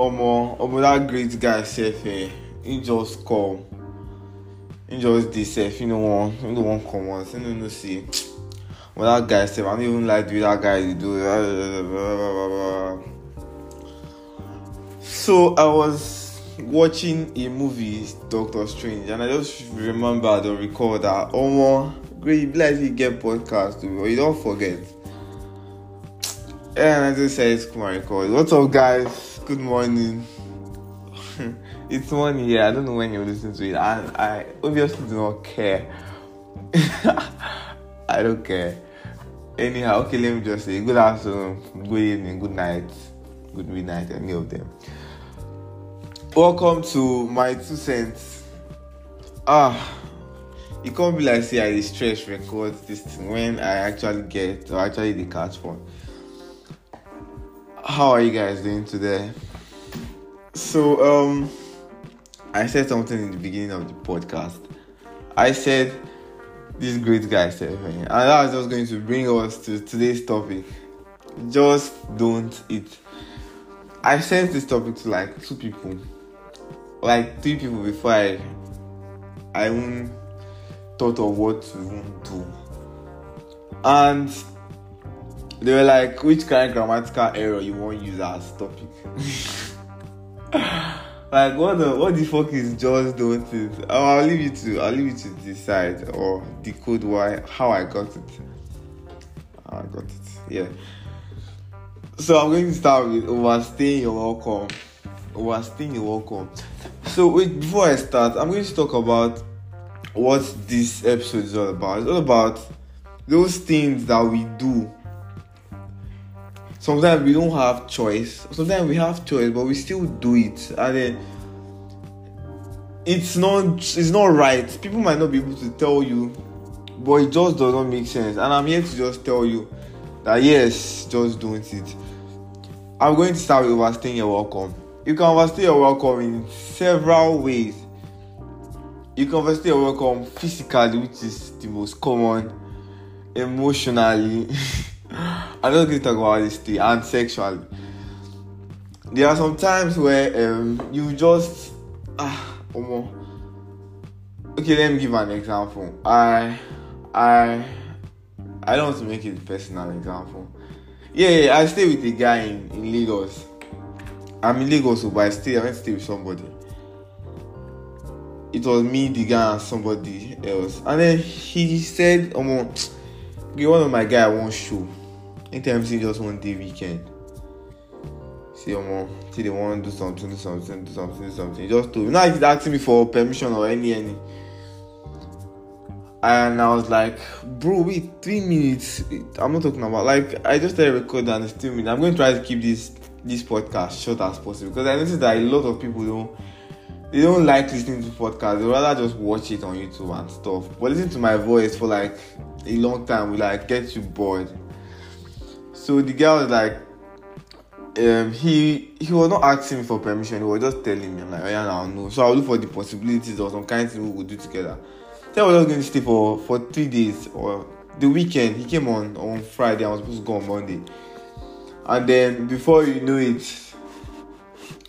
omo omo that great guy sef eh he just come. He just dey sef he no wan he no wan comot he no know say well that guy sef i no even like the way that guy dey do so i was watching a movie doctor strange and i just remember or recall that omo great e be like say you get podcast o but you don forget. And i just say come and record. What's up guys good morning. It's morning yeah i don't know when you're listening to it. I obviously do not care. I don't care. Anyhow okay let me just say good afternoon good evening good night good midnight any of them. Welcome to my two cents. Ah it can't be like say i stress record this thing when i actually get or actually dey catch one how are you guys doing today? So um i said something in the beginning of the podcast. I said this great guy said and that was just going to bring us to today's topic. Just don't it. I sent this topic to like two people. Like three people before i i even thought of what to do. And they were like which kind of grammatical error you want use as topic? Like what the what the fuck is just don't it oh, i'll leave you to i'll leave you to decide or decode why how i got it. I got it yeah. So i'm going to start with overstaying your welcome. Overstaying your welcome. So wait before i start i'm going to talk about what this episode is all about. It's all about those things that we do sometimes we don't have choice. Sometimes we have choice but we still do it. And then it's not it's not right. People might not be able to tell you but it just does not make sense. And i'm here to just tell you that yes just don't it. I'm going to start with overstaying your welcome. You can overstay your welcome in several ways. You can overstay your welcome physically which is the most common emotionally Not going to talk about this thing and sexually. There are some times where um, you just ah okay. Let me give an example. I I I don't want to make it a personal example. Yeah, yeah, I stay with a guy in, in Lagos. I'm in Lagos, but I stay. I went to stay with somebody. It was me, the guy, and somebody else. And then he said, "Um, okay, one of my guy won't show." Anytime see just one day weekend see omo see they wan do something do something do something do something. Just told me now he's asking me for permission or any any. And i was like bro wait three minutes. I'm not talking about like i just started recording and it's two minutes. I'm going to try to keep this this podcast short as possible. Because i noticed that a lot of people don't they don't like listening to podcasts they rather just watch it on youtube and stuff. But listening to my voice for like a long time will like get you bored so the girl was like um he he was not asking me for permission. He was just telling me. I'm like oh yeah so i'll look for the possibilities or some kind of thing we would do together. So i was going to stay for for three days or the weekend. He came on on friday. I was supposed to go on monday. And then before you know it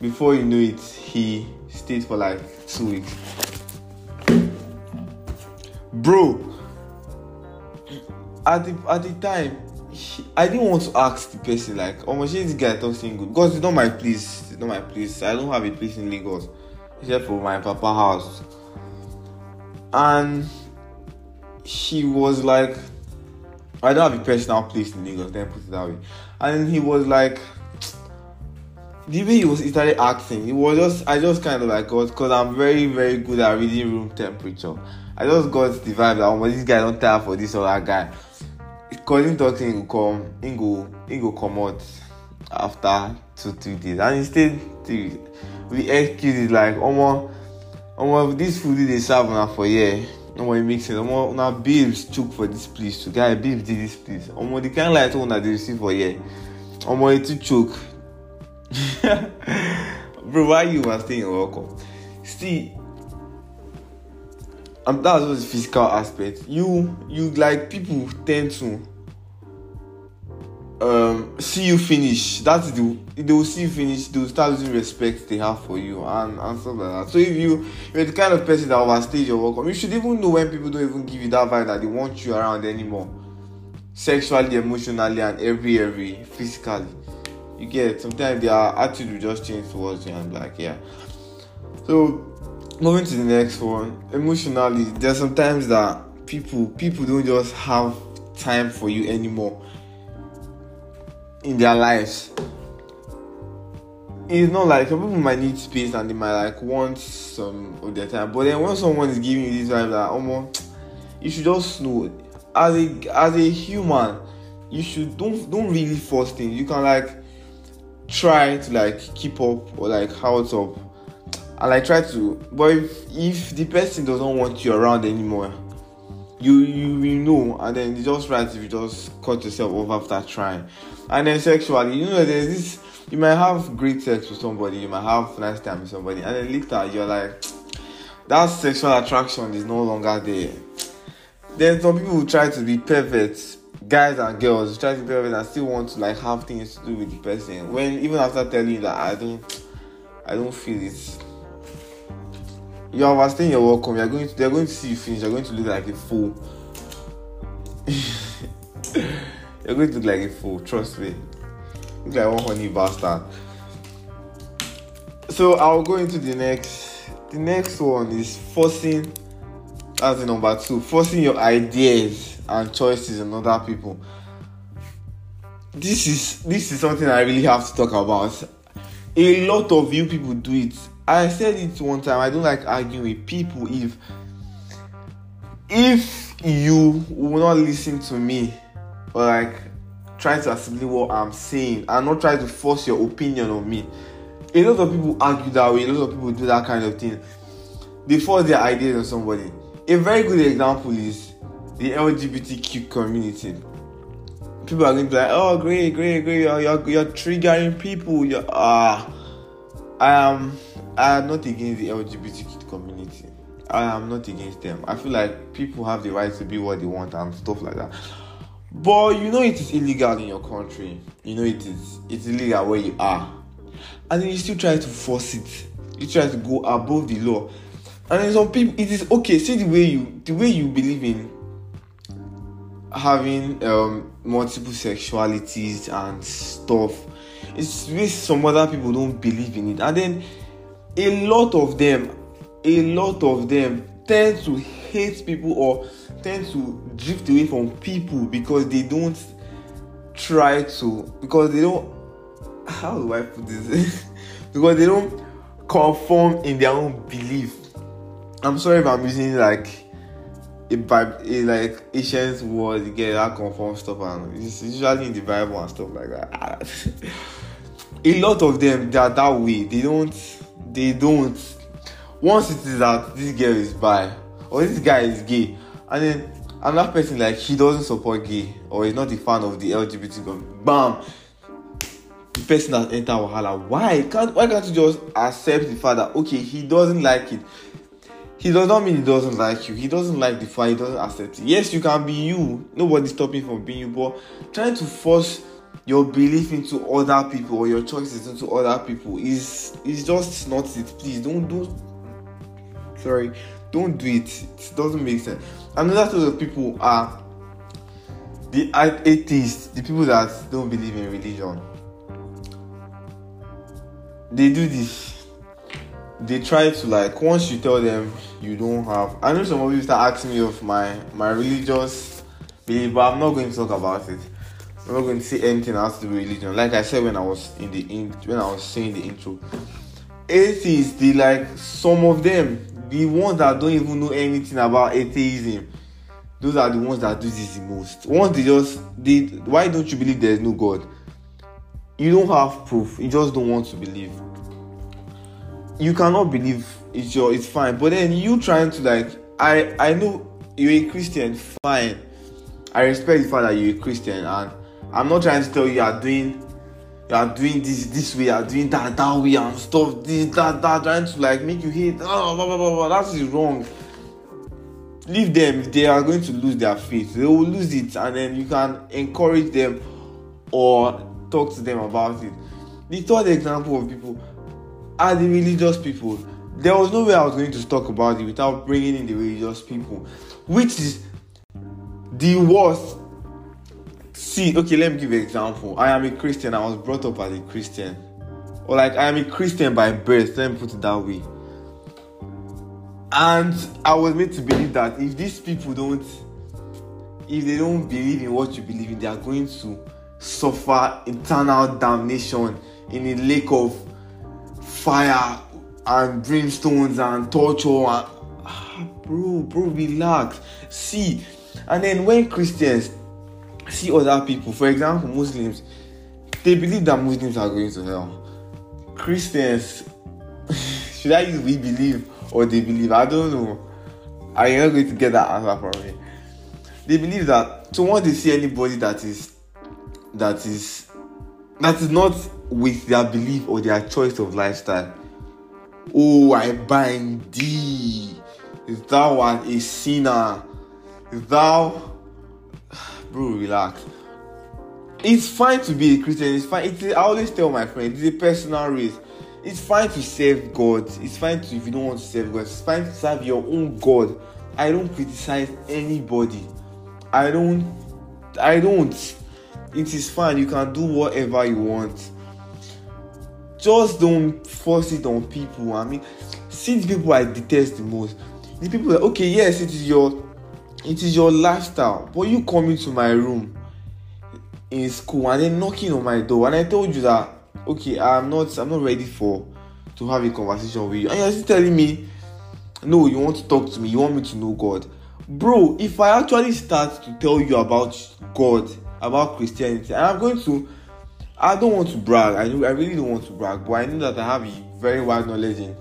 before you know it he stayed for like two weeks. Bro at the at the time he, I didn't want to ask the person like, oh my she this guy talks single because it's not my place. It's not my place. I don't have a place in Lagos except for my papa house. And she was like, I don't have a personal place in Lagos. Then put it that way. And he was like, the way he was he started acting, it was just I just kind of like got because I'm very very good at reading room temperature. I just got the vibe that oh, this guy don't tire for this or that guy cause him say him go come him go him go comot after two three days. And he stay three we excuse it like omo omo this food dey serve una for here. Omo e make sense. Omo una babes chook for this place too. Guy babes dey this place. Omo the kind light wey una dey receive for here. Omo e too choke. Bro why you wan stay in welcome see um, that's just the physical aspect. You you like people tend to um, see you finish. That's the they will see you finish. They will start losing respect they have for you and, and stuff like that. So if you you're the kind of person that overstays your welcome, you should even know when people don't even give you that vibe that they want you around anymore, sexually, emotionally, and every every physically. You get sometimes their attitude will just change towards you and like yeah. So moving to the next one, emotionally, there's sometimes that people people don't just have time for you anymore in their lives. It's not like some people might need space and they might like want some of their time, but then when someone is giving you this vibe that almost you should just know as a as a human, you should don't don't really force things. You can like try to like keep up or like how it's up and like try to but if, if the person doesn't want you around anymore you you will know and then it's just right if you just cut yourself off after trying. And then sexually you know there's this you might have great sex with somebody you might have nice time with somebody and then later you're like that sexual attraction is no longer there. Then some people will try to be perfect guys and girls try to be perfect and still want to like have things to do with the person when even after telling you that i don't i don't feel it you're overstaying your welcome. You're going to they're going to see you finish. You're going to look like a fool. you're going to look like a fool. Trust me. Look like one honey bastard. So I'll go into the next. The next one is forcing. That's the number two. Forcing your ideas and choices on other people. This is this is something I really have to talk about. A lot of you people do it I said it one time. I don't like arguing with people if if you will not listen to me or like try to assimilate what I'm saying and not try to force your opinion on me. A lot of people argue that way, a lot of people do that kind of thing. They force their ideas on somebody. A very good example is the LGBTQ community. People are going to be like, oh great, great, great, you're, you're, you're triggering people. You're ah I am Am not against the LGBT community. I am not against them. I feel like people have the right to be what they want and stuff like that. But you know it is illegal in your country. You know it is it's illegal where you are. And then you still try to force it. You try to go above the law. And then some people it is okay, see the way you the way you believe in having um multiple sexualities and stuff. It's way some other people don't believe in it. And then a lot of them a lot of them tend to hate people or tend to drift away from people because they don't try to because they don't how do I put this because they don't conform in their own belief. I'm sorry if I'm using like a, a like ancient word, you get that conform stuff and it's usually in the Bible and stuff like that. a lot of them they are that way. They don't they don't. Once it is that this girl is bi or this guy is gay, and then another person like he doesn't support gay or he's not a fan of the LGBT group, bam, the person has entered Wahala. Why can't why can't you just accept the fact that okay he doesn't like it? He does not mean he doesn't like you. He doesn't like the fact he doesn't accept it. Yes, you can be you. Nobody's stopping you from being you, but trying to force your belief into other people or your choices into other people is is just not it. Please don't don't sorry, don't do it. It doesn't make sense. Another sort of people are the atheists, the people that don't believe in religion. They do this. They try to like once you tell them you don't have. I know some of you start asking me of my my religious belief, but I'm not going to talk about it I'm not going to say anything else to religion. Like I said when I was in the in when I was saying the intro, atheists, they like some of them, the ones that don't even know anything about atheism, those are the ones that do this the most. Once they just they why don't you believe there is no God? You don't have proof. You just don't want to believe. You cannot believe it's your it's fine. But then you trying to like I I know you're a Christian, fine. I respect the fact that you're a Christian and I'm not trying to tell you are doing you are doing this this way, you are doing that that way and stuff, this, that, that, trying to like make you hate. Oh, blah, blah, blah, blah. That is wrong. Leave them if they are going to lose their faith, they will lose it, and then you can encourage them or talk to them about it. The third example of people are the religious people. There was no way I was going to talk about it without bringing in the religious people, which is the worst. See, okay, let me give an example. I am a Christian. I was brought up as a Christian, or like I am a Christian by birth. Let me put it that way. And I was made to believe that if these people don't, if they don't believe in what you believe in, they are going to suffer eternal damnation in a lake of fire and brimstones and torture and ah, bro bro relax see and then when christians see other people for example muslims they believe that muslims are going to hell christians should i use we believe or they believe i don't know i am not going to get that answer from me they believe that so once they see anybody that is that is that is not with their belief or their choice of lifestyle. Oh, I bind thee. Thou art a sinner. Thou, bro, relax. It's fine to be a Christian. It's fine. It's, I always tell my friends, it's a personal race. It's fine to serve God. It's fine to if you don't want to serve God. It's fine to serve your own God. I don't criticize anybody. I don't. I don't it is fine you can do whatever you want just don't force it on people i mean see the people i detest the most the people that okay yes it is your it is your lifestyle but you coming to my room in school and then knocking on my door and i told you that okay i'm not i'm not ready for to have a conversation with you and you're still telling me no you want to talk to me you want me to know god bro if i actually start to tell you about god about Christianity. And I'm going to, I don't want to brag. I, I really don't want to brag, but I know that I have a very wide knowledge in,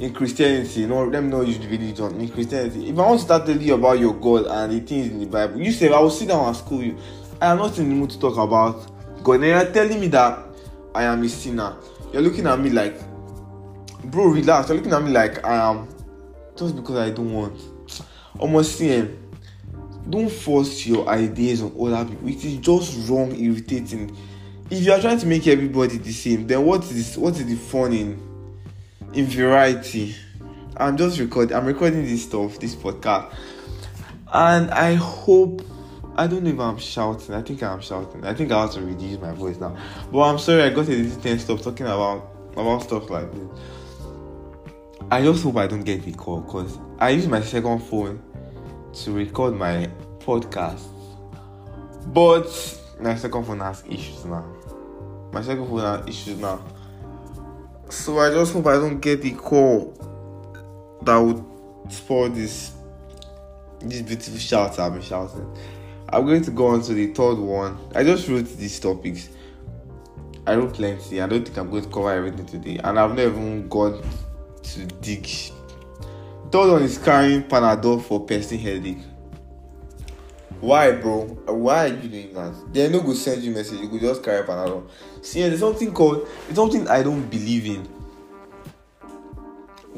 in Christianity. You know, let me not use religion in Christianity. If I want to start telling you about your God and the things in the Bible, you say I will sit down and school you. I am not in the mood to talk about God. And you're telling me that I am a sinner. You're looking at me like, bro, relax. You're looking at me like I am just because I don't want. Almost seeing don't force your ideas on other people it is just wrong irritating if you are trying to make everybody the same then what is what is the fun in in variety i'm just recording i'm recording this stuff this podcast and i hope i don't know if i'm shouting i think i'm shouting i think i have to reduce my voice now but i'm sorry i got a little tense stop talking about about stuff like this i just hope i don't get the call because i use my second phone to record my podcast. But my second phone has issues now. My second phone has issues now. So I just hope I don't get the call that would spoil this this beautiful shout I've been shouting. I'm going to go on to the third one. I just wrote these topics. I wrote plenty. I don't think I'm going to cover everything today. And I've never even gone to dig Third one is carrying Panadol for person headache. Why, bro? Why are you doing that? They're not going to send you message. You could just carry Panadol. See, there's something called. It's something I don't believe in.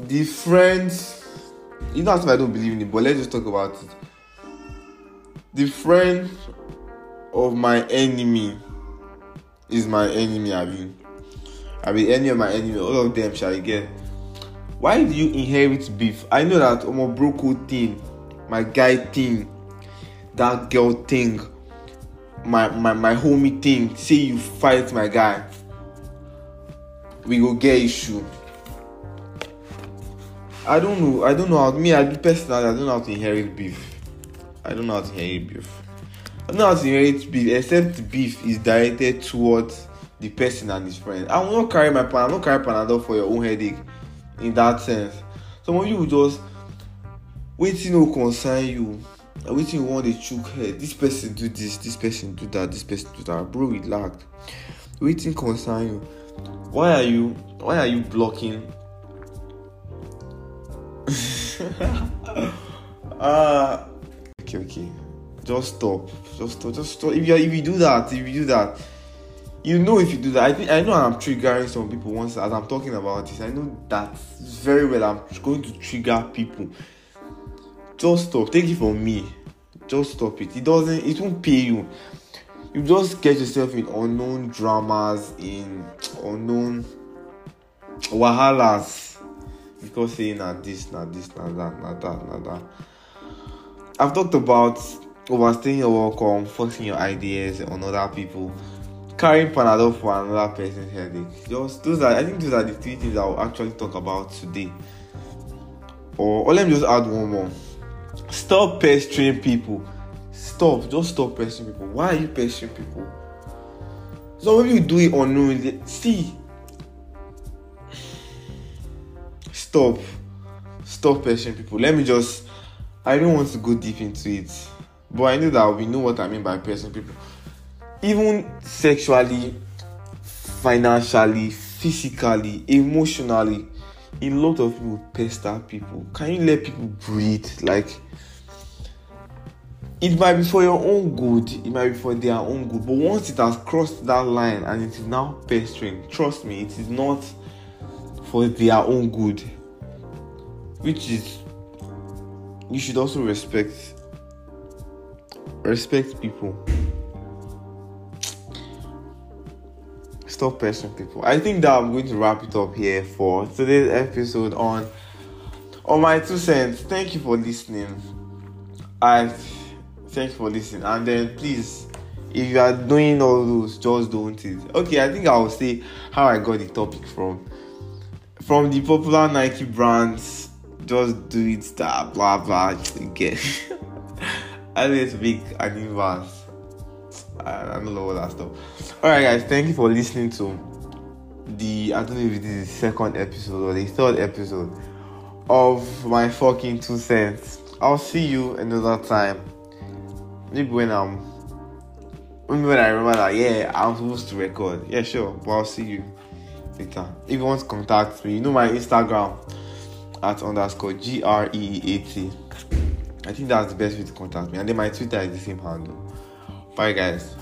The friends. You know, I don't believe in it, but let's just talk about it. The friend of my enemy is my enemy. I mean, I mean, any of my enemy, all of them shall get why do you inherit beef? I know that Omo Broko thing, my guy thing, that girl thing, my my my homie thing. Say you fight my guy, we go get issue. I don't know. I don't know how me. I do personally. I don't know how to inherit beef. I don't know how to inherit beef. I don't know how to inherit beef except beef is directed towards the person and his friend. I will not carry my pan. I will not carry Panadol for your own headache in that sense some of you will just wetin no concern you wetin you wan dey chook head? This person do this this person do that this person do that. Bro relax. Wetin concern you. Why are you why are you blocking? Ah. Okay okay. Just stop. Just stop just stop. If you if you do that if you do that you know if you do that. I think i know i'm triggering some people once as i'm talking about this. I know that very well. I'm going to trigger people just stop take it from me just stop it it doesn't it won't pay you you just get yourself in unknown dramas, in unknown wahalas because saying not this, not this, not that, not that, not that. I've talked about overstaying your welcome, forcing your ideas on other people, carrying Panadol for another person's headache. Just those are I think those are the three things I will actually talk about today. Or, or let me just add one more. Stop pestering people. Stop. Just stop pestering people. Why are you pestering people? So when you do it unknowingly, see. Stop. Stop pestering people. Let me just. I don't want to go deep into it, but I know that we know what I mean by pestering people. Even sexually, financially, physically, emotionally, a lot of people pester people. Can you let people breathe? Like it might be for your own good, it might be for their own good, but once it has crossed that line and it is now pestering, trust me, it is not for their own good, which is you should also respect respect people. Stop pestering people. I think that I'm going to wrap it up here for today's episode on on my two cents. Thank you for listening. I Thanks for listening. And then please, if you are doing all those, just don't it. Okay, I think I will say how I got the topic from. From the popular Nike brands, just do it, that blah blah. Get. I need big animals. I don't know all that stuff. Alright, guys, thank you for listening to the I don't know if it is second episode or the third episode of my fucking two cents. I'll see you another time maybe when I'm maybe when I remember that yeah I'm supposed to record. Yeah sure, but I'll see you later. If you want to contact me, you know my Instagram at underscore G R E E A T. I think that's the best way to contact me. And then my Twitter is the same handle. Bye guys.